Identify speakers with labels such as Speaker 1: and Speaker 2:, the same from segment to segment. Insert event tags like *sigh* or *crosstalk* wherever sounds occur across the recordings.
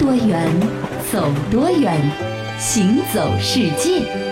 Speaker 1: 多远，走多远，行走世界。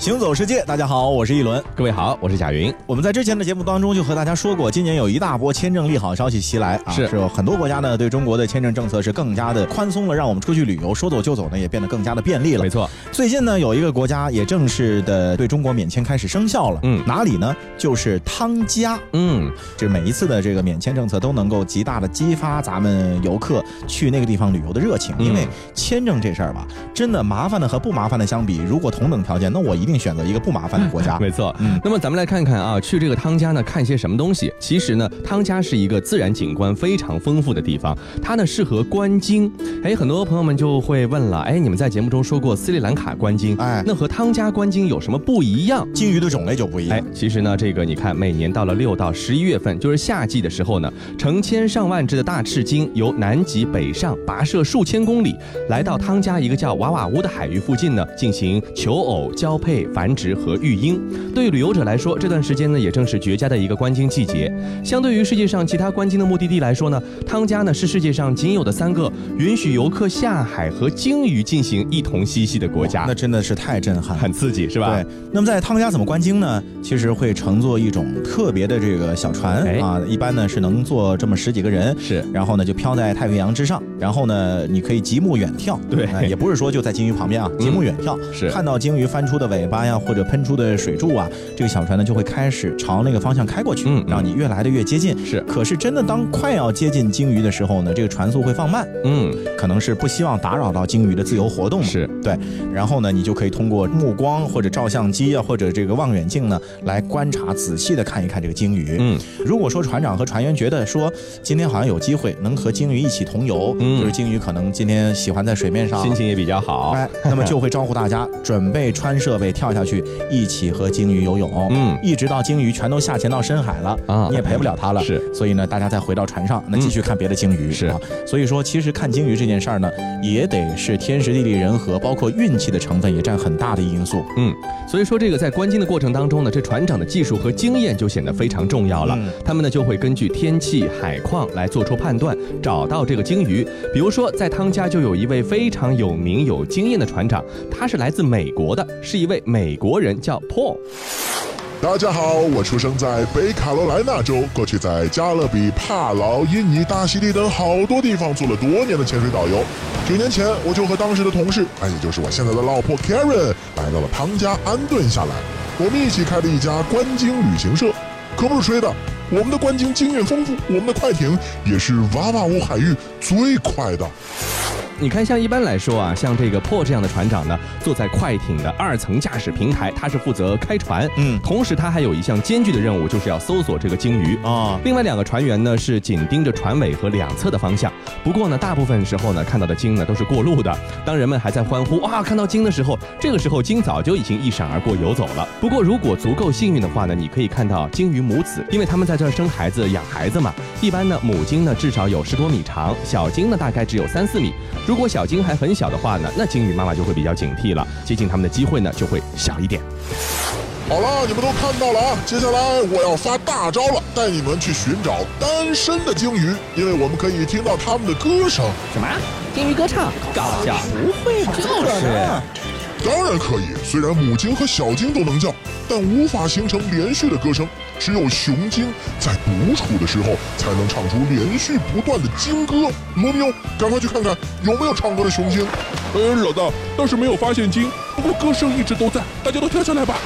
Speaker 2: 行走世界，大家好，我是一轮，
Speaker 3: 各位好，我是贾云。
Speaker 2: 我们在之前的节目当中就和大家说过，今年有一大波签证利好消息袭来啊，
Speaker 3: 是
Speaker 2: 是有很多国家呢对中国的签证政策是更加的宽松了，让我们出去旅游说走就走呢也变得更加的便利了。
Speaker 3: 没错，
Speaker 2: 最近呢有一个国家也正式的对中国免签开始生效了，
Speaker 3: 嗯
Speaker 2: 哪里呢？就是汤加。
Speaker 3: 嗯，
Speaker 2: 这每一次的这个免签政策都能够极大的激发咱们游客去那个地方旅游的热情，
Speaker 3: 嗯
Speaker 2: 因为签证这事儿吧，真的麻烦的和不麻烦的相比，如果同等条件，那我一定选择一个不麻烦的国家。*laughs*
Speaker 3: 没错。
Speaker 2: 嗯
Speaker 3: 那么咱们来看看啊，去这个汤加呢，看些什么东西？其实呢，汤加是一个自然景观非常丰富的地方，它呢适合观鲸。哎，很多朋友们就会问了，哎，你们在节目中说过斯里兰卡观鲸，
Speaker 2: 哎
Speaker 3: 那和汤加观鲸有什么不一样？
Speaker 2: 鲸鱼的种类就不一样。
Speaker 3: 哎，其实呢，这个你看，每年到了六到十一月份，就是夏季的时候呢，成千上万只的大赤鲸由南极北上，跋涉数千公里，来到汤加一个叫瓦瓦乌的海域附近呢，进行求偶、交配、繁殖和育婴。对于旅游者来说，这段时间呢，也正是绝佳的一个观鲸季节。相对于世界上其他观鲸的目的地来说呢，汤加呢是世界上仅有的三个允许游客下海和鲸鱼进行一同嬉戏的国家
Speaker 2: 那，真的是太震撼了。
Speaker 3: 很刺激，是吧？
Speaker 2: 对，那么在汤加怎么观鲸呢？其实会乘坐一种特别的这个小船、
Speaker 3: 哎
Speaker 2: 啊，一般呢是能坐这么十几个人，
Speaker 3: 是
Speaker 2: 然后呢就飘在太平洋之上，然后呢你可以极目远眺，
Speaker 3: 对
Speaker 2: 哎也不是说就在鲸鱼旁边啊，极目远眺，
Speaker 3: 是
Speaker 2: 看到鲸鱼翻出的尾巴呀，或者喷出的水柱啊，这个小船呢就会开始朝那个方向开过去，
Speaker 3: 嗯嗯
Speaker 2: 让你越来的越接近。
Speaker 3: 是
Speaker 2: 可是真的当快要接近鲸鱼的时候呢，这个船速会放慢，
Speaker 3: 嗯，
Speaker 2: 可能是不希望打扰到鲸鱼的自由活动嘛。
Speaker 3: 是
Speaker 2: 对，然后呢，你就可以通过目光或者照相机啊，或者这个望远镜呢，来观察，仔细的看一看这个鲸鱼。
Speaker 3: 嗯，
Speaker 2: 如果说船长和船员觉得说今天好像有机会能和鲸鱼一起同游，
Speaker 3: 嗯
Speaker 2: 就是鲸鱼可能今天喜欢在水面上
Speaker 3: 心。情也比较好。
Speaker 2: 哎，那么就会招呼大家准备穿设备跳下去，一起和鲸鱼游泳。
Speaker 3: 嗯
Speaker 2: 一直到鲸鱼全都下潜到深海了
Speaker 3: 啊
Speaker 2: 你也陪不了它了。
Speaker 3: 是，
Speaker 2: 所以呢，大家再回到船上，那继续看别的鲸鱼。
Speaker 3: 是
Speaker 2: 啊，所以说其实看鲸鱼这件事儿呢，也得是天时地利人和，包括运气的成分也占很大的因素。
Speaker 3: 嗯，所以说这个在观鲸的过程当中呢，这船长的技术和经验就显得非常重要了。
Speaker 2: 嗯
Speaker 3: 他们呢就会根据天气、海况来做出判断，找到这个鲸鱼。比如说，在汤加就有一位非常有名、有经验的船长，他是来自美国的，是一位美国人，叫 Paul。
Speaker 4: 大家好，我出生在北卡罗来纳州，过去在加勒比、帕劳、印尼、大溪地等好多地方做了多年的潜水导游。九年前，我就和当时的同事，哎，也就是我现在的老婆 Karen，来到了汤加安顿下来。我们一起开了一家观鲸旅行社，可不是吹的。我们的观鲸经验丰富，我们的快艇也是瓦瓦乌海域最快的。
Speaker 3: 你看，像一般来说啊，像这个 Paul 这样的船长呢，坐在快艇的二层驾驶平台，他是负责开船，
Speaker 2: 嗯
Speaker 3: 同时他还有一项艰巨的任务，就是要搜索这个鲸鱼。
Speaker 2: 啊，
Speaker 3: 另外两个船员呢是紧盯着船尾和两侧的方向。不过呢，大部分时候呢看到的鲸呢都是过路的。当人们还在欢呼哇看到鲸的时候，这个时候鲸早就已经一闪而过游走了。不过如果足够幸运的话呢，你可以看到鲸鱼母子，因为他们在这儿生孩子、养孩子嘛。一般呢母鲸呢至少有十多米长，小鲸呢大概只有三四米。如果小鲸还很小的话呢，那鲸鱼妈妈就会比较警惕了，接近它们的机会呢就会小一点。
Speaker 4: 好了，你们都看到了啊！接下来我要发大招了，带你们去寻找单身的鲸鱼，因为我们可以听到它们的歌声。
Speaker 3: 什么？鲸鱼歌唱？搞笑？不会吧？就是。
Speaker 4: 当然可以，虽然母鲸和小鲸都能叫，但无法形成连续的歌声。只有雄鲸在独处的时候才能唱出连续不断的鲸歌。罗密欧，赶快去看看有没有唱歌的雄鲸。
Speaker 5: 呃，老大倒是没有发现鲸，不过歌声一直都在，大家都跳下来吧。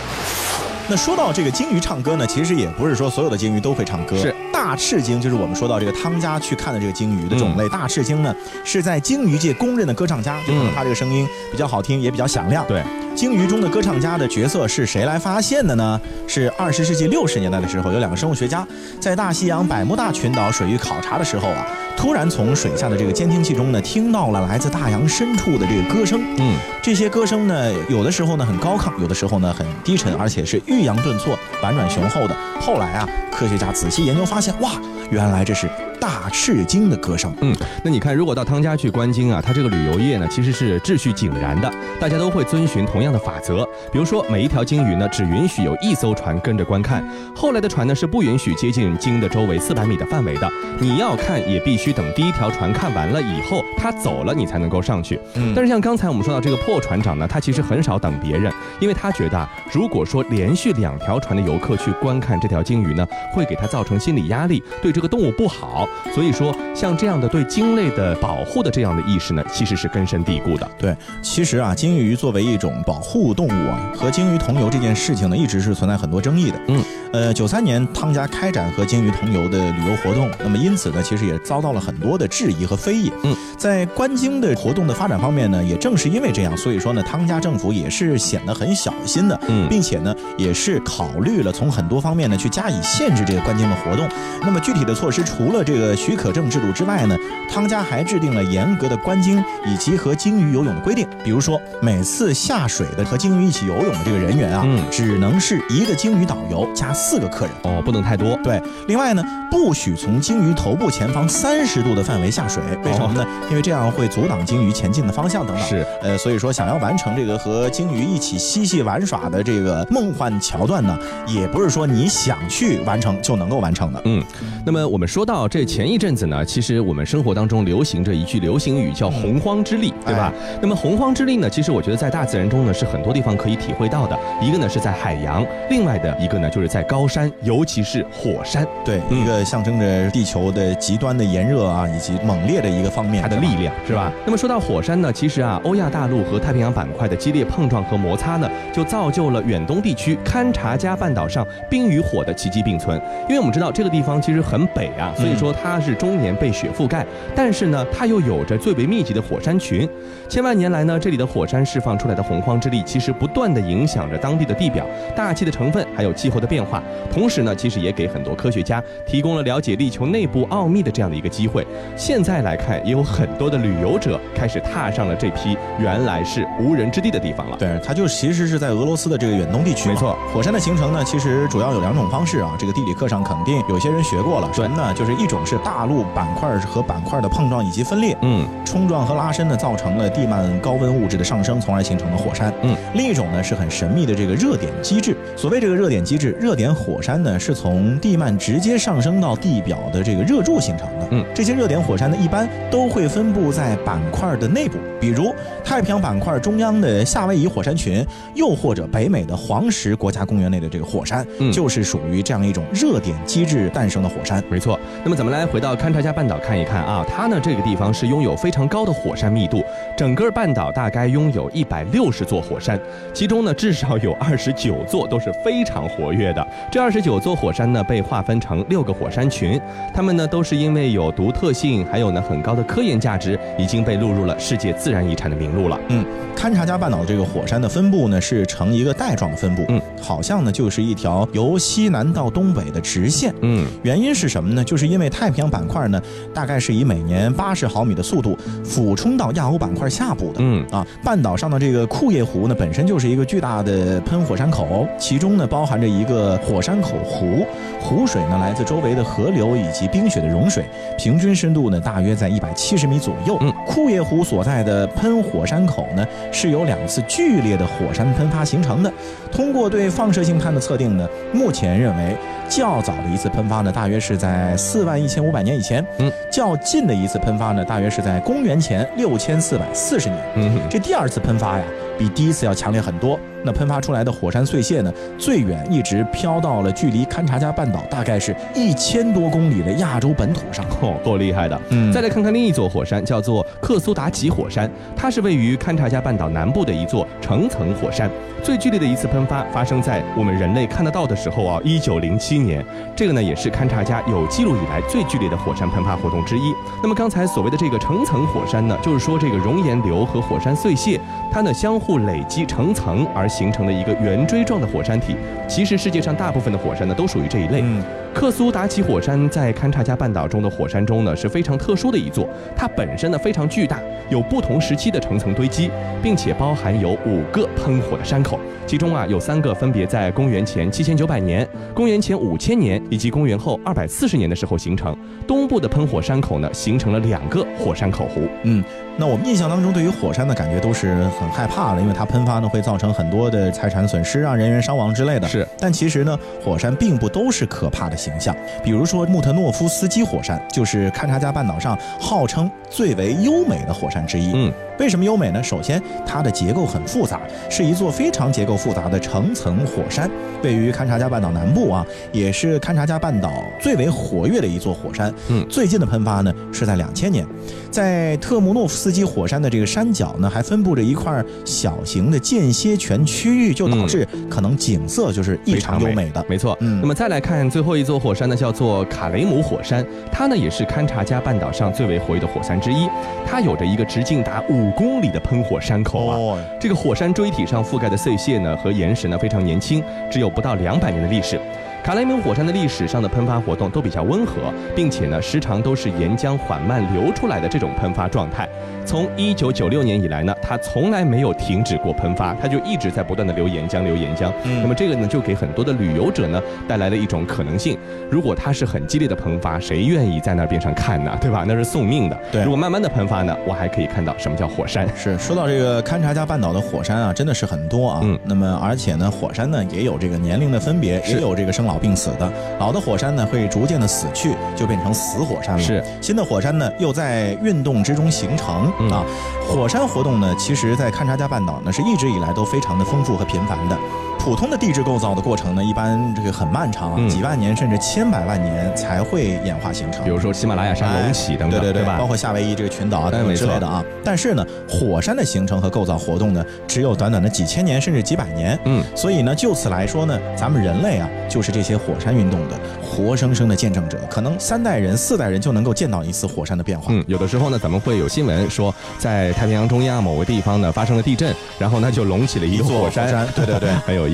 Speaker 2: 那说到这个鲸鱼唱歌呢，其实也不是说所有的鲸鱼都会唱歌。
Speaker 3: 是
Speaker 2: 大赤鲸，就是我们说到这个汤家去看的这个鲸鱼的种类。大赤鲸呢，是在鲸鱼界公认的歌唱家，就可能
Speaker 3: 嗯
Speaker 2: 它这个声音比较好听，也比较响亮。
Speaker 3: 对，
Speaker 2: 鲸鱼中的歌唱家的角色是谁来发现的呢？是二十世纪六十年代的时候，有两个生物学家在大西洋百慕大群岛水域考察的时候啊，突然从水下的这个监听器中呢，听到了来自大洋深处的这个歌声。
Speaker 3: 嗯，
Speaker 2: 这些歌声呢，有的时候呢很高亢，有的时候呢很低沉，而且是抑扬顿挫、婉转雄厚的。后来啊，科学家仔细研究发现，哇，原来这是大赤鲸的歌声。
Speaker 3: 嗯，那你看，如果到汤家去观鲸啊，它这个旅游业呢，其实是秩序井然的，大家都会遵循同样的法则。比如说，每一条鲸鱼呢，只允许有一艘船跟着观看，后来的船呢是不允许接近鲸的周围四百米的范围的。你要看，也必须等第一条船看完了以后，它走了，你才能够上去。
Speaker 2: 嗯
Speaker 3: 但是像刚才我们说到这个破船长呢，他其实很少等别人，因为他觉得啊，如果说连续两条船的游客去观看这条鲸鱼呢，会给他造成心理压力，对这个动物不好。所以说，像这样的对鲸类的保护的这样的意识呢，其实是根深蒂固的。
Speaker 2: 对，其实啊，鲸鱼作为一种保护动物啊，和鲸鱼同游这件事情呢，一直是存在很多争议的。
Speaker 3: 嗯，
Speaker 2: 呃，九三年汤家开展和鲸鱼同游的旅游活动，那么因此呢，其实也遭到了很多的质疑和非议。
Speaker 3: 嗯，
Speaker 2: 在观鲸的活动的发展方面呢，也正是因为这样，所以说呢，汤家政府也是显得很小心的，
Speaker 3: 嗯
Speaker 2: 并且呢，也是考虑了从很多方面呢去加以限制这个观鲸的活动。那么具体的措施，除了这个许可证制度之外呢，汤家还制定了严格的观鲸以及和鲸鱼游泳的规定。比如说，每次下水的和鲸鱼一起游泳的这个人员啊，
Speaker 3: 嗯
Speaker 2: 只能是一个鲸鱼导游加四个客人。
Speaker 3: 哦，不能太多。
Speaker 2: 对，另外呢，不许从鲸鱼头部前方三十度的范围下水。为什么呢？因为这样会阻挡鲸鱼前进的方向等等。
Speaker 3: 是，
Speaker 2: 呃，所以说想要完成这个和鲸鱼一起嬉戏玩耍的这个梦幻桥段呢，也不是说你想去完成就能够完成的。
Speaker 3: 嗯，那么我们说到这前一阵子呢，其实我们生活当中流行着一句流行语叫“洪荒之力”，对吧？那么洪荒之力呢，其实我觉得在大自然中呢是很多地方可以体会到的。一个呢是在海洋，另外的一个呢就是在高山，尤其是火山，
Speaker 2: 对，
Speaker 3: 嗯
Speaker 2: 一个象征着地球的极端的炎热啊，以及猛烈的一个方面，
Speaker 3: 它的力量是吧？那么说到火山呢，其实啊，欧亚大陆和太平洋板块的激烈碰撞和摩擦呢，就造就了远东地区堪察加半岛上冰与火的奇迹并存。因为我们知道这个地方其实很北啊，所以说它是终年被雪覆盖，但是呢，它又有着最为密集的火山群。千万年来呢，这里的火山释放出来的洪荒之力，其实不断的影响着当地的地表、大气的成分，还有气候的变化。同时呢，其实也给很多科学家提供了了解地球内部奥秘的这样的一个机会。现在来看，也有很多的旅游者开始踏上了这批原来是无人之地的地方了。
Speaker 2: 对，它就其实是在俄罗斯的这个远东地区。
Speaker 3: 没错，
Speaker 2: 火山的形成呢，其实主要有两种方式啊。这个地理课上肯定有些人学过了。什么呢？就是一种是大陆板块和板块的碰撞以及分裂，
Speaker 3: 嗯，
Speaker 2: 冲撞和拉伸呢，造成了地幔高温物质的上升，从而形成了火山。
Speaker 3: 嗯，
Speaker 2: 另一种呢是很神秘的这个热点机制。所谓这个热点机制，热点火山呢是从地幔直接上升到地表的这个热柱形成的。
Speaker 3: 嗯，
Speaker 2: 这些热点火山呢一般都会分布在板块的内部，比如太平洋板块中央的夏威夷火山群，又或者北美的黄石国家公园内的这个火山，
Speaker 3: 嗯
Speaker 2: 就是属于这样一种热点机制诞生的火山。
Speaker 3: 没错。那么咱们来回到堪察加半岛看一看啊，它呢这个地方是拥有非常高的火山密度，整个半岛大概拥有一百六十座火山，其中呢至少有二十九座都是非常活跃的。这二十九座火山呢被划分成六个火山群，它们呢都是因为有独特性，还有呢很高的科研价值，已经被录入了世界自然遗产的名录了。
Speaker 2: 嗯，勘察加半岛的这个火山的分布呢，是呈一个带状的分布，
Speaker 3: 嗯，
Speaker 2: 好像呢就是一条由西南到东北的直线。
Speaker 3: 嗯，
Speaker 2: 原因是什么呢？就是因为太平洋板块呢，大概是以每年八十毫米的速度俯冲到亚欧板块下部的。
Speaker 3: 嗯
Speaker 2: 啊，半岛上的这个库页湖呢，本身就是一个巨大的喷火山口，其中呢包含着一个火山口湖，湖水呢来自周围的河流以及冰雪的融水，平均深度呢大约在一百七十米左右。
Speaker 3: 嗯，
Speaker 2: 库页湖所在的喷火山口呢，是由两次剧烈的火山喷发形成的。通过对放射性碳的测定呢，目前认为较早的一次喷发呢，大约是在四万一千五百年以前。
Speaker 3: 嗯，
Speaker 2: 较近的一次喷发呢，大约是在公元前六千四百四十年。
Speaker 3: 嗯，
Speaker 2: 这第二次喷发呀，比第一次要强烈很多。那喷发出来的火山碎屑呢，最远一直飘到了距离堪察加半岛大概是一千多公里的亚洲本土上。
Speaker 3: 哦，够厉害的。
Speaker 2: 嗯
Speaker 3: 再来看看另一座火山，叫做克苏达奇火山，它是位于勘察加半岛南部的一座成层火山。最剧烈的一次喷发发生在我们人类看得到的时候啊，一九零七年。这个呢，也是勘察加有记录以来最剧烈的火山喷发活动之一。那么刚才所谓的这个成层火山呢，就是说这个熔岩流和火山碎屑，它呢相互累积成层而形成的一个圆锥状的火山体。其实世界上大部分的火山呢都都属于这一类。克苏达奇火山在堪察加半岛中的火山中呢是非常特殊的一座，它本身呢非常巨大，有不同时期的层层堆积，并且包含有五个喷火的山口，其中啊有三个分别在公元前七千九百年、公元前五千年以及公元后二百四十年的时候形成。东部的喷火山口呢形成了两个火山口湖。
Speaker 2: 嗯，那我们印象当中对于火山的感觉都是很害怕的，因为它喷发呢会造成很多的财产损失啊、人员伤亡之类的。
Speaker 3: 是，
Speaker 2: 但其实呢，火山并不都是可怕的形象。比如说穆特诺夫斯基火山，就是勘察加半岛上号称最为优美的火山之一。
Speaker 3: 嗯，
Speaker 2: 为什么优美呢？首先，它的结构很复杂，是一座非常结构复杂的层层火山，位于勘察加半岛南部啊，也是勘察加半岛最为活跃的一座火山。
Speaker 3: 嗯，
Speaker 2: 最近的喷发呢是在两千年，在特穆诺夫斯基火山的这个山脚呢，还分布着一块小型的间歇泉区域，就导致可能景色就是异常优美的。
Speaker 3: 没错，
Speaker 2: 嗯
Speaker 3: 那么再来看最后一座火山呢，叫做卡雷姆火山，它呢也是勘察加半岛上最为活跃的火山之一，它有着一个直径达五公里的喷火山口啊。
Speaker 2: 哦，
Speaker 3: 这个火山锥体上覆盖的碎屑呢和岩石呢非常年轻，只有不到两百年的历史。卡莱姆火山的历史上的喷发活动都比较温和，并且呢时常都是岩浆缓慢流出来的这种喷发状态。从一九九六年以来呢，它从来没有停止过喷发，它就一直在不断的流岩浆，流岩浆。
Speaker 2: 嗯
Speaker 3: 那么这个呢就给很多的旅游者呢带来了一种可能性。如果它是很激烈的喷发，谁愿意在那边上看呢？对吧？那是送命的。
Speaker 2: 对
Speaker 3: 如果慢慢的喷发呢，我还可以看到什么叫火山。
Speaker 2: 是说到这个勘察加半岛的火山啊，真的是很多啊。
Speaker 3: 嗯
Speaker 2: 那么而且呢，火山呢也有这个年龄的分别，也有这个生老病死的。老的火山呢会逐渐的死去，就变成死火山了。
Speaker 3: 是
Speaker 2: 新的火山呢又在运动之中形成、
Speaker 3: 嗯
Speaker 2: 啊。火山活动呢，其实在勘察加半岛呢是一直以来都非常的丰富和频繁的。普通的地质构造的过程呢，一般这个很漫长啊，
Speaker 3: 嗯
Speaker 2: 几万年甚至千百万年才会演化形成。
Speaker 3: 比如说喜马拉雅山隆起等等，
Speaker 2: 对对对，
Speaker 3: 吧？
Speaker 2: 包括夏威夷这个群岛啊
Speaker 3: 哎
Speaker 2: 等等之类的啊。但是呢，火山的形成和构造活动呢，只有短短的几千年甚至几百年。
Speaker 3: 嗯，
Speaker 2: 所以呢，就此来说呢，咱们人类啊，就是这些火山运动的活生生的见证者。可能三代人、四代人就能够见到一次火山的变化。
Speaker 3: 嗯，有的时候呢，咱们会有新闻说，在太平洋中央某个地方呢发生了地震，然后呢就隆起了一
Speaker 2: 一座
Speaker 3: 座火山，
Speaker 2: 火山对对对 *laughs*
Speaker 3: 很有意思。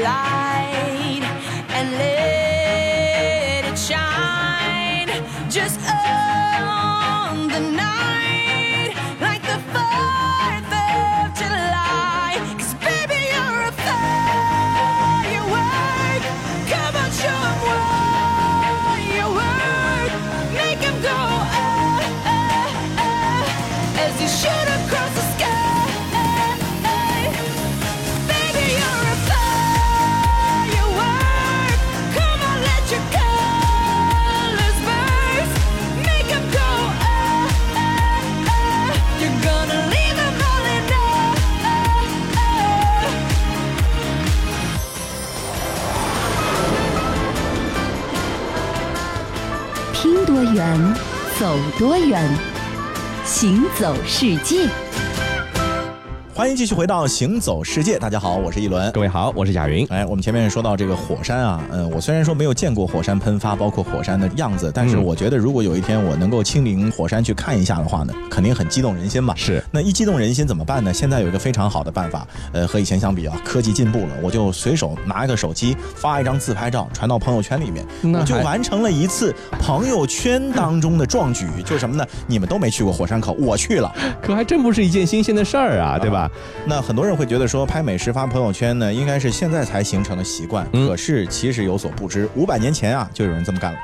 Speaker 6: 来
Speaker 1: 有多远，行走世界。
Speaker 2: 欢迎继续回到《行走世界》，大家好，我是一轮。
Speaker 3: 各位好，我是贾云。
Speaker 2: 哎，我们前面说到这个火山啊，嗯，我虽然说没有见过火山喷发，包括火山的样子，但是
Speaker 3: 嗯
Speaker 2: 我觉得如果有一天我能够亲临火山去看一下的话呢，肯定很激动人心吧。
Speaker 3: 是
Speaker 2: 那一激动人心怎么办呢？现在有一个非常好的办法，呃，和以前相比啊，科技进步了，我就随手拿一个手机发一张自拍照传到朋友圈里面，我就完成了一次朋友圈当中的壮举，就是什么呢？你们都没去过火山口，我去了。*laughs*
Speaker 3: 可还真不是一件新鲜的事儿啊，对吧？
Speaker 2: 那很多人会觉得说拍美食发朋友圈呢，应该是现在才形成的习惯。
Speaker 3: 嗯
Speaker 2: 可是其实有所不知，五百年前啊，就有人这么干了。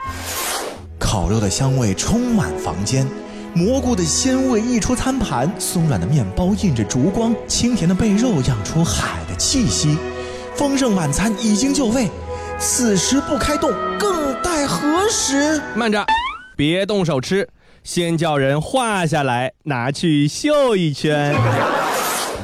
Speaker 2: 烤肉的香味充满房间，蘑菇的鲜味溢出餐盘，松软的面包映着烛光，清甜的贝肉漾出海的气息。丰盛晚餐已经就位，此时不开动，更待何时？
Speaker 3: 慢着，别动手吃，先叫人画下来，拿去秀一圈。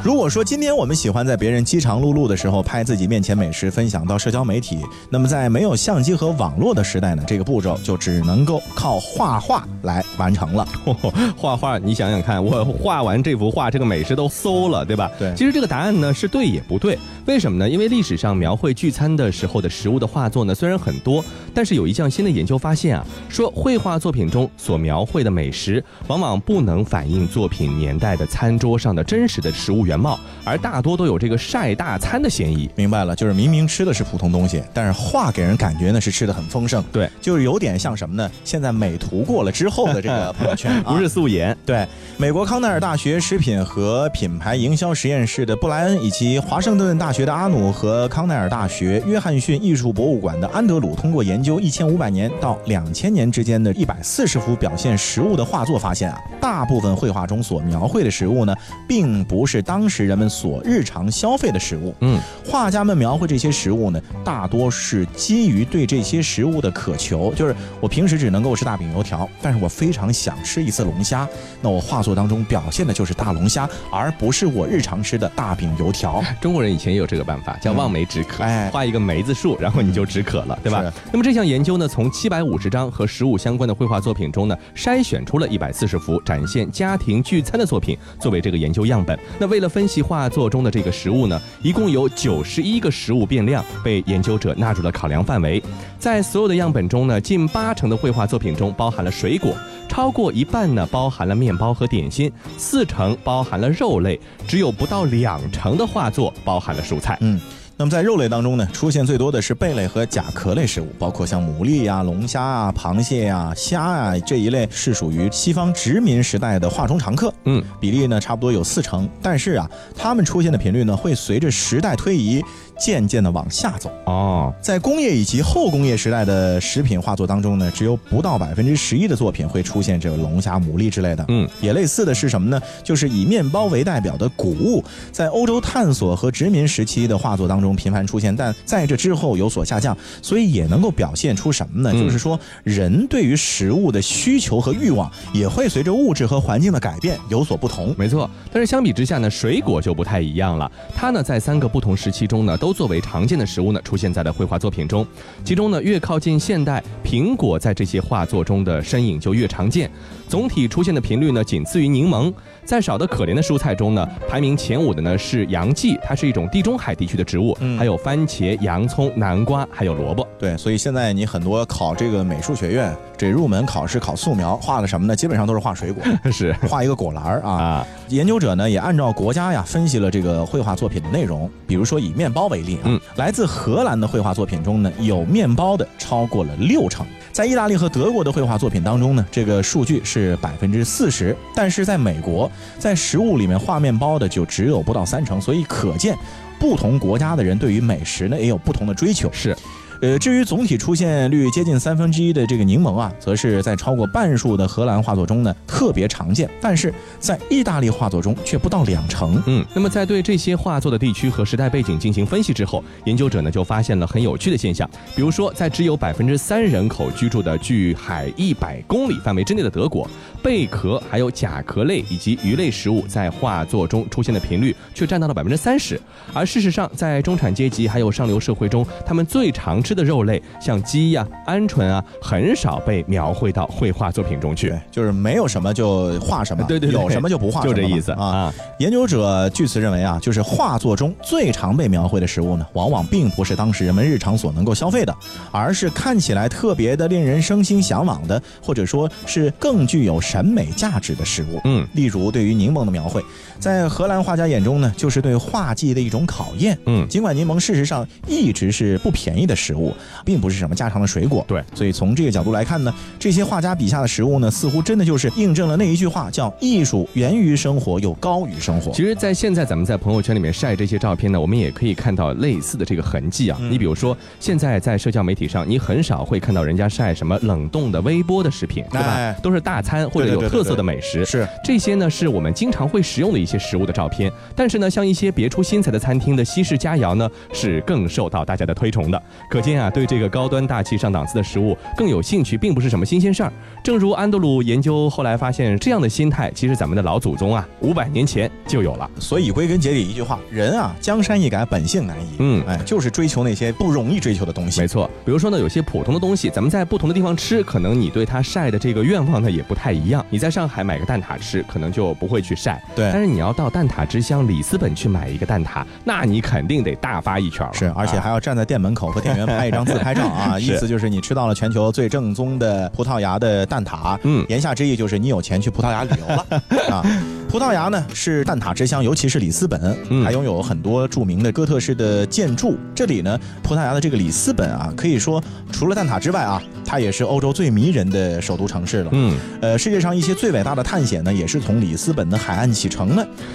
Speaker 2: 如果说今天我们喜欢在别人饥肠辘辘的时候拍自己面前美食分享到社交媒体，那么在没有相机和网络的时代呢，这个步骤就只能够靠画画来完成了。*laughs*
Speaker 3: 画画，你想想看，我画完这幅画，这个美食都馊了，对吧？
Speaker 2: 对
Speaker 3: 其实这个答案呢是对也不对，为什么呢？因为历史上描绘聚餐的时候的食物的画作呢虽然很多，但是有一项新的研究发现啊，说绘画作品中所描绘的美食，往往不能反映作品年代的餐桌上的真实的食物原貌，而大多都有这个晒大餐的嫌疑。
Speaker 2: 明白了，就是明明吃的是普通东西，但是画给人感觉呢是吃的很丰盛。
Speaker 3: 对，
Speaker 2: 就是有点像什么呢？现在美图过了之后的这个 *laughs* 朋友圈、啊，
Speaker 3: 不是素颜，
Speaker 2: 对，美国康奈尔大学食品和品牌营销实验室的布莱恩，以及华盛顿大学的阿努和康奈尔大学约翰逊艺术博物馆的安德鲁，通过研究一千五百年到两千年之间的一百四十幅表现食物的画作，发现啊，大部分绘画中所描绘的食物呢，并不是当时人们所日常消费的食物。
Speaker 3: 嗯，
Speaker 2: 画家们描绘这些食物呢，大多是基于对这些食物的渴求，就是我平时只能够吃大饼油条，但是我非常想吃一次龙虾，那我画作当中表现的就是大龙虾，而不是我日常吃的大饼油条。*laughs*
Speaker 3: 中国人以前也有这个办法，叫望梅止渴，
Speaker 2: 哎
Speaker 3: 画一个梅子树，然后你就止渴了，对吧？那么这项研究呢，从七百五十张和食物相关的绘画作品中呢，筛选出了一百四十幅展现家庭聚餐的作品，作为这个研究样本。那为了分析画作中的这个食物呢，一共有九十一个食物变量被研究者纳入了考量范围。在所有的样本中呢，近八成的绘画作品中包含了水果，超过一半呢包含了面包和点心，四成包含了肉类，只有不到两成的画作包含了蔬菜。
Speaker 2: 嗯。那么在肉类当中呢，出现最多的是贝类和甲壳类食物，包括像牡蛎呀、龙虾啊、螃蟹呀、虾啊这一类，是属于西方殖民时代的画中常客。
Speaker 3: 嗯，
Speaker 2: 比例呢差不多有四成，但是啊，它们出现的频率呢会随着时代推移渐渐的往下走。
Speaker 3: 哦，
Speaker 2: 在工业以及后工业时代的食品画作当中呢，只有不到百分之十一的作品会出现这个龙虾、牡蛎之类的。
Speaker 3: 嗯，
Speaker 2: 也类似的是什么呢？就是以面包为代表的谷物，在欧洲探索和殖民时期的画作当中频繁出现，但在这之后有所下降，所以也能够表现出什么呢？
Speaker 3: 嗯
Speaker 2: 就是说人对于食物的需求和欲望也会随着物质和环境的改变有所不同。
Speaker 3: 没错。但是相比之下呢，水果就不太一样了。它呢，在三个不同时期中呢，都作为常见的食物呢，出现在了绘画作品中。其中呢，越靠近现代，苹果在这些画作中的身影就越常见。总体出现的频率呢，仅次于柠檬。在少得可怜的蔬菜中呢，排名前五的呢是洋蓟，它是一种地中海地区的植物，
Speaker 2: 嗯
Speaker 3: 还有番茄、洋葱、南瓜，还有萝卜。
Speaker 2: 对，所以现在你很多考这个美术学院这入门考试考素描，画的什么呢？基本上都是画水果，*laughs*
Speaker 3: 是
Speaker 2: 画一个果篮儿啊。
Speaker 3: 啊，
Speaker 2: 研究者呢也按照国家呀分析了这个绘画作品的内容，比如说以面包为例啊，
Speaker 3: 嗯
Speaker 2: 来自荷兰的绘画作品中呢，有面包的超过了六成。在意大利和德国的绘画作品当中呢，这个数据是百分之四十，但是在美国，在食物里面画面包的就只有不到三成，所以可见，不同国家的人对于美食呢也有不同的追求。
Speaker 3: 是。
Speaker 2: 呃，至于总体出现率接近三分之一的这个柠檬啊，则是在超过半数的荷兰画作中呢特别常见，但是在意大利画作中却不到两成。
Speaker 3: 嗯，那么在对这些画作的地区和时代背景进行分析之后，研究者呢就发现了很有趣的现象，比如说在只有百分之三人口居住的距海一百公里范围之内的德国，贝壳还有甲壳类以及鱼类食物在画作中出现的频率却占到了百分之三十，而事实上在中产阶级还有上流社会中，他们最常吃的肉类像鸡呀、鹌鹑啊，很少被描绘到绘画作品中去。，
Speaker 2: 就是没有什么就画什么，
Speaker 3: 对对对
Speaker 2: 有什么就不画，
Speaker 3: 就这意思
Speaker 2: 啊。
Speaker 3: 啊。
Speaker 2: 研究者据此认为啊，就是画作中最常被描绘的食物呢，往往并不是当时人们日常所能够消费的，而是看起来特别的令人生心向往的，或者说是更具有审美价值的事物。
Speaker 3: 嗯，
Speaker 2: 例如对于柠檬的描绘，在荷兰画家眼中呢，就是对画技的一种考验。
Speaker 3: 嗯
Speaker 2: 尽管柠檬事实上一直是不便宜的食物，并不是什么家常的水果。
Speaker 3: 对，
Speaker 2: 所以从这个角度来看呢，这些画家笔下的食物呢，似乎真的就是印证了那一句话，叫“艺术源于生活，又高于生活
Speaker 3: 其实，在现在咱们在朋友圈里面晒这些照片呢，我们也可以看到类似的这个痕迹啊。
Speaker 2: 嗯
Speaker 3: 你比如说，现在在社交媒体上，你很少会看到人家晒什么冷冻的微波的食品，对吧？
Speaker 2: 哎
Speaker 3: 都是大餐或者有特色
Speaker 2: 对
Speaker 3: 的美食。
Speaker 2: 是
Speaker 3: 这些呢，是我们经常会食用的一些食物的照片。但是呢，像一些别出心裁的餐厅的西式佳肴呢，是更受到大家的推崇的。可见啊，对这个高端大气上档次的食物更有兴趣，并不是什么新鲜事儿。正如安德鲁研究后来发现，这样的心态其实咱们的老祖宗啊，五百年前就有了。
Speaker 2: 所以归根结底一句话，人啊，江山易改，本性难移。
Speaker 3: 嗯
Speaker 2: 哎，就是追求那些不容易追求的东西。
Speaker 3: 没错，比如说呢，有些普通的东西，咱们在不同的地方吃，可能你对它晒的这个愿望呢也不太一样。你在上海买个蛋挞吃，可能就不会去晒。
Speaker 2: 对
Speaker 3: 但是你要到蛋挞之乡里斯本去买一个蛋挞，那你肯定得大发一圈了。
Speaker 2: 是，而且还要站在店门口和店员拍一张自拍照啊，*laughs* 意思就是你吃到了全球最正宗的葡萄牙的蛋挞。
Speaker 3: 嗯
Speaker 2: 言下之意就是你有钱去葡萄牙旅游了啊。*laughs* 葡萄牙呢是蛋挞之乡，尤其是里斯本，
Speaker 3: 嗯
Speaker 2: 还拥有很多著名的哥特式的建筑。这里呢，葡萄牙的这个里斯本啊，可以说除了蛋挞之外啊，它也是欧洲最迷人的首都城市了。
Speaker 3: 嗯，
Speaker 2: 呃，世界上一些最伟大的探险呢，也是从里斯本的海岸启程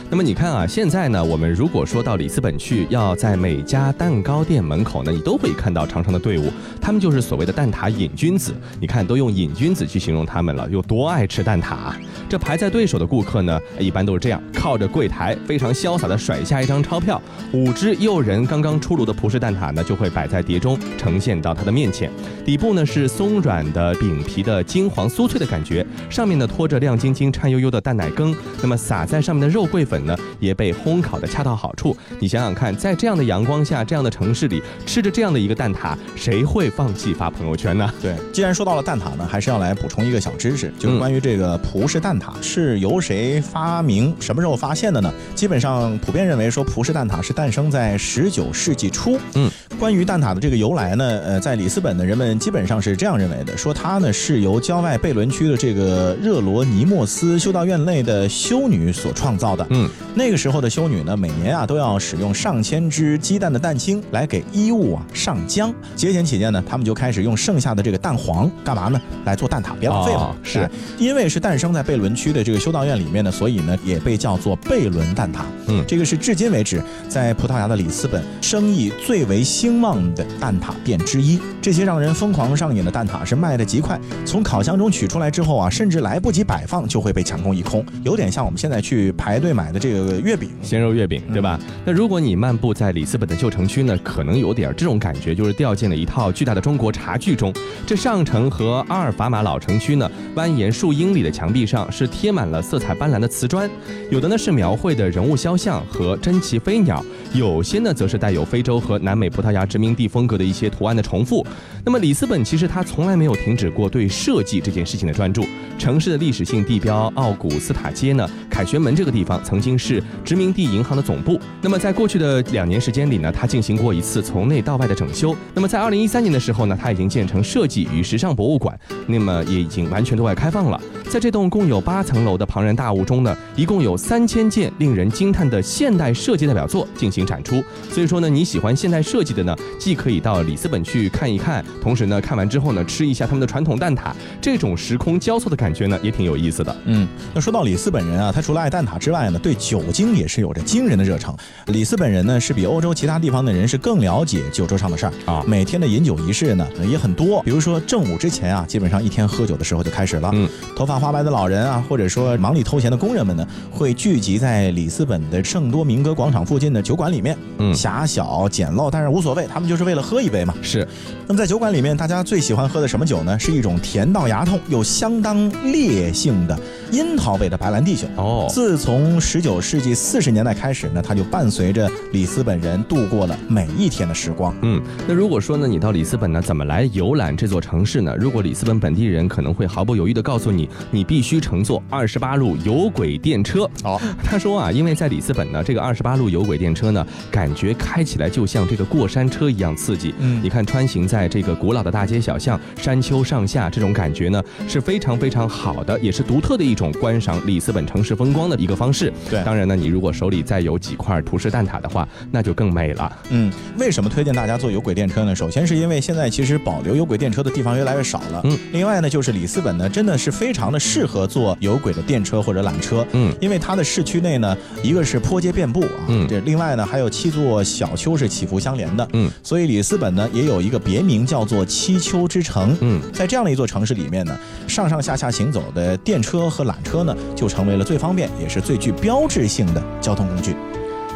Speaker 3: 那么你看啊，现在呢，我们如果说到里斯本去，要在每家蛋糕店门口呢，你都会看到长长的队伍，他们就是所谓的蛋挞瘾君子。你看，都用瘾君子去形容他们了，有多爱吃蛋挞啊！这排在对手的顾客呢，一般都是这样，靠着柜台非常潇洒的甩下一张钞票，五只诱人刚刚出炉的葡式蛋挞呢，就会摆在碟中呈现到他的面前。底部呢是松软的饼皮的金黄酥脆的感觉，上面呢托着亮晶晶、颤悠悠的蛋奶羹。那么撒在上面的肉桂粉呢，也被烘烤的恰到好处。你想想看，在这样的阳光下，这样的城市里，吃着这样的一个蛋挞，谁会放弃发朋友圈呢？
Speaker 2: 对，既然说到了蛋挞呢，还是要来补充一个小知识，就是
Speaker 3: 嗯
Speaker 2: 关于这个葡式蛋挞是由谁发明、什么时候发现的呢？基本上普遍认为说葡式蛋挞是诞生在十九世纪初。
Speaker 3: 嗯，
Speaker 2: 关于蛋挞的这个由来呢，呃，在里斯本的人们基本上是这样认为的，说它呢是由郊外贝伦区的这个热罗尼莫斯修道院内的修女所创造的。
Speaker 3: 嗯，
Speaker 2: 那个时候的修女呢，每年啊都要使用上千只鸡蛋的蛋清来给衣物啊上浆。节俭起见呢，他们就开始用剩下的这个蛋黄干嘛呢？来做蛋挞，别浪费了。
Speaker 3: 哦是
Speaker 2: 哎因为是诞生在贝伦区的这个修道院里面呢，所以呢也被叫做贝伦蛋挞。
Speaker 3: 嗯
Speaker 2: 这个是至今为止在葡萄牙的里斯本生意最为兴旺的蛋挞店之一。这些让人疯狂上瘾的蛋挞是卖的极快，从烤箱中取出来之后啊，甚至来不及摆放就会被抢购一空，有点像我们现在去排队买的这个月饼。
Speaker 3: 鲜肉月饼，对吧？那如果你漫步在里斯本的旧城区呢，可能有点这种感觉，就是掉进了一套巨大的中国茶具中。这上城和阿尔法马老城区呢，蜿蜒数英里的墙壁上是贴满了色彩斑斓的瓷砖，有的呢是描绘的人物肖像和珍奇飞鸟，有些呢则是带有非洲和南美葡萄牙殖民地风格的一些图案的重复。那么里斯本其实它从来没有停止过对设计这件事情的专注。城市的历史性地标奥古斯塔街呢，凯旋门这个地方曾经是殖民地银行的总部。那么在过去的两年时间里呢，它进行过一次从内到外的整修。那么在二零一三年的时候呢，它已经建成设计与时尚博物馆，那么也已经完全对外开放了。在这栋共有八层楼的庞然大物中呢，一共有三千件令人惊叹的现代设计代表作进行展出。所以说呢，你喜欢现代设计的呢，既可以到里斯本去看一看，同时呢，看完之后呢，吃一下他们的传统蛋挞，这种时空交错的感觉呢，也挺有意思的。
Speaker 2: 嗯，那说到里斯本人啊，他除了爱蛋挞之外呢，对酒精也是有着惊人的热诚。里斯本人呢，是比欧洲其他地方的人是更了解酒桌上的事儿
Speaker 3: 啊
Speaker 2: 每天的饮酒仪式呢也很多，比如说正午之前啊，基本上一天喝酒的时候就开始了。
Speaker 3: 嗯，
Speaker 2: 头发花白的老人啊，或者说忙里偷闲的工人们呢，会聚集在里斯本的圣多明戈广场附近的酒馆里面。
Speaker 3: 嗯
Speaker 2: 狭小简陋，但是无所谓，他们就是为了喝一杯嘛。
Speaker 3: 是，
Speaker 2: 那么在酒馆里面，大家最喜欢喝的什么酒呢？是一种甜到牙痛又相当烈性的樱桃味的白兰地酒。
Speaker 3: 哦，
Speaker 2: 自从十九世纪四十年代开始呢，它就伴随着里斯本人度过了每一天的时光。
Speaker 3: 嗯，那如果说呢，你到里斯本呢，怎么来游览这座城市呢？如果里斯本本地人可能会毫不犹豫地告诉你，你必须乘坐二十八路有轨电车。
Speaker 2: 好，*laughs*
Speaker 3: 他说啊，因为在里斯本呢，这个二十八路有轨电车呢，感觉开起来就像这个过山车一样刺激。
Speaker 2: 嗯
Speaker 3: 你看穿行在这个古老的大街小巷、山丘上下，这种感觉呢是非常非常好的，也是独特的一种观赏里斯本城市风光的一个方式。
Speaker 2: 对
Speaker 3: 当然呢，你如果手里再有几块葡式蛋挞的话，那就更美了。
Speaker 2: 嗯，为什么推荐大家坐有轨电车呢？首先是因为现在其实保留有轨电车的地方越来越少了。
Speaker 3: 嗯，
Speaker 2: 另外呢，就是里斯本呢，真的是非常的适合坐有轨的电车或者缆车。
Speaker 3: 嗯
Speaker 2: 因为它的市区内呢，一个是坡街遍布啊，
Speaker 3: 嗯
Speaker 2: 这另外呢还有七座小丘是起伏相连的。
Speaker 3: 嗯，
Speaker 2: 所以里斯本呢也有一个别名叫做七丘之城。
Speaker 3: 嗯，
Speaker 2: 在这样的一座城市里面呢，上上下下行走的电车和缆车呢，就成为了最方便也是最具标志性的交通工具。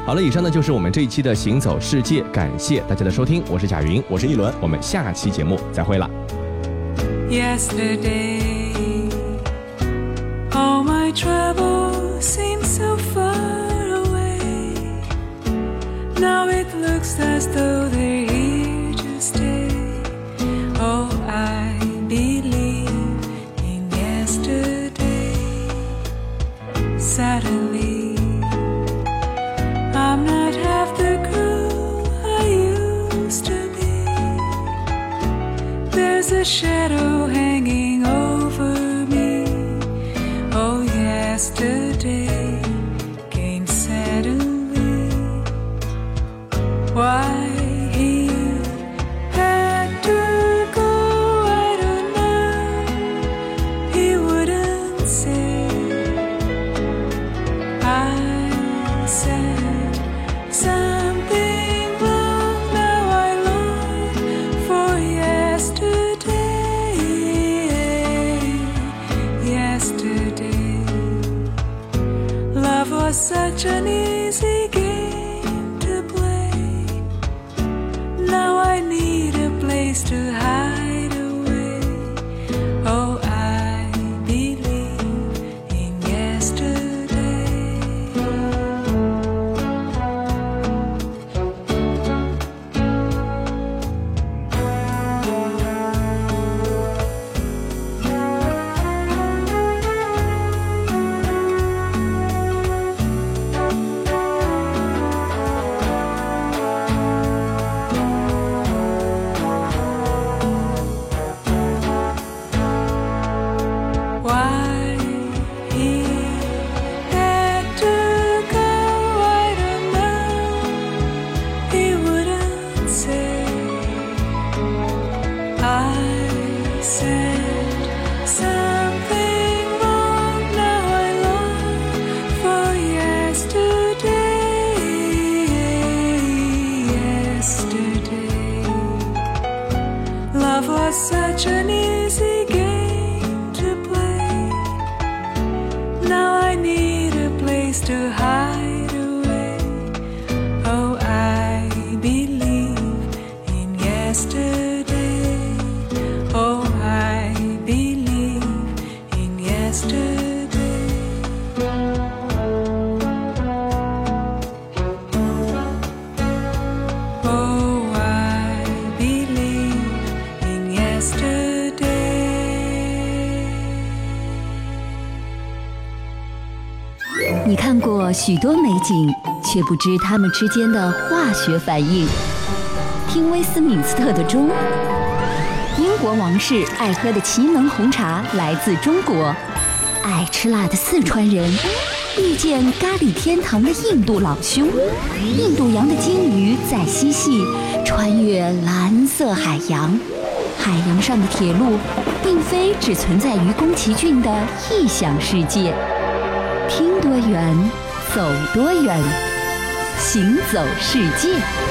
Speaker 3: 好了，以上呢就是我们这一期的行走世界，感谢大家的收听，我是贾云，
Speaker 2: 我是一轮，
Speaker 3: 我们下期节目再会了。
Speaker 7: Yesterday, all my troubles seemed so far away. Now it looks as though they're a shadow hanging over me. Oh, yesterday came suddenly. Why he had to go, I don't know. He wouldn't say. I said
Speaker 1: 许多美景，却不知它们之间的化学反应。听威斯敏斯特的钟，英国王室爱喝的奇能红茶来自中国，爱吃辣的四川人遇见咖喱天堂的印度老兄，印度洋的鲸鱼在嬉戏，穿越蓝色海洋。海洋上的铁路，并非只存在于宫崎骏的异想世界。听多远，走多远，行走世界。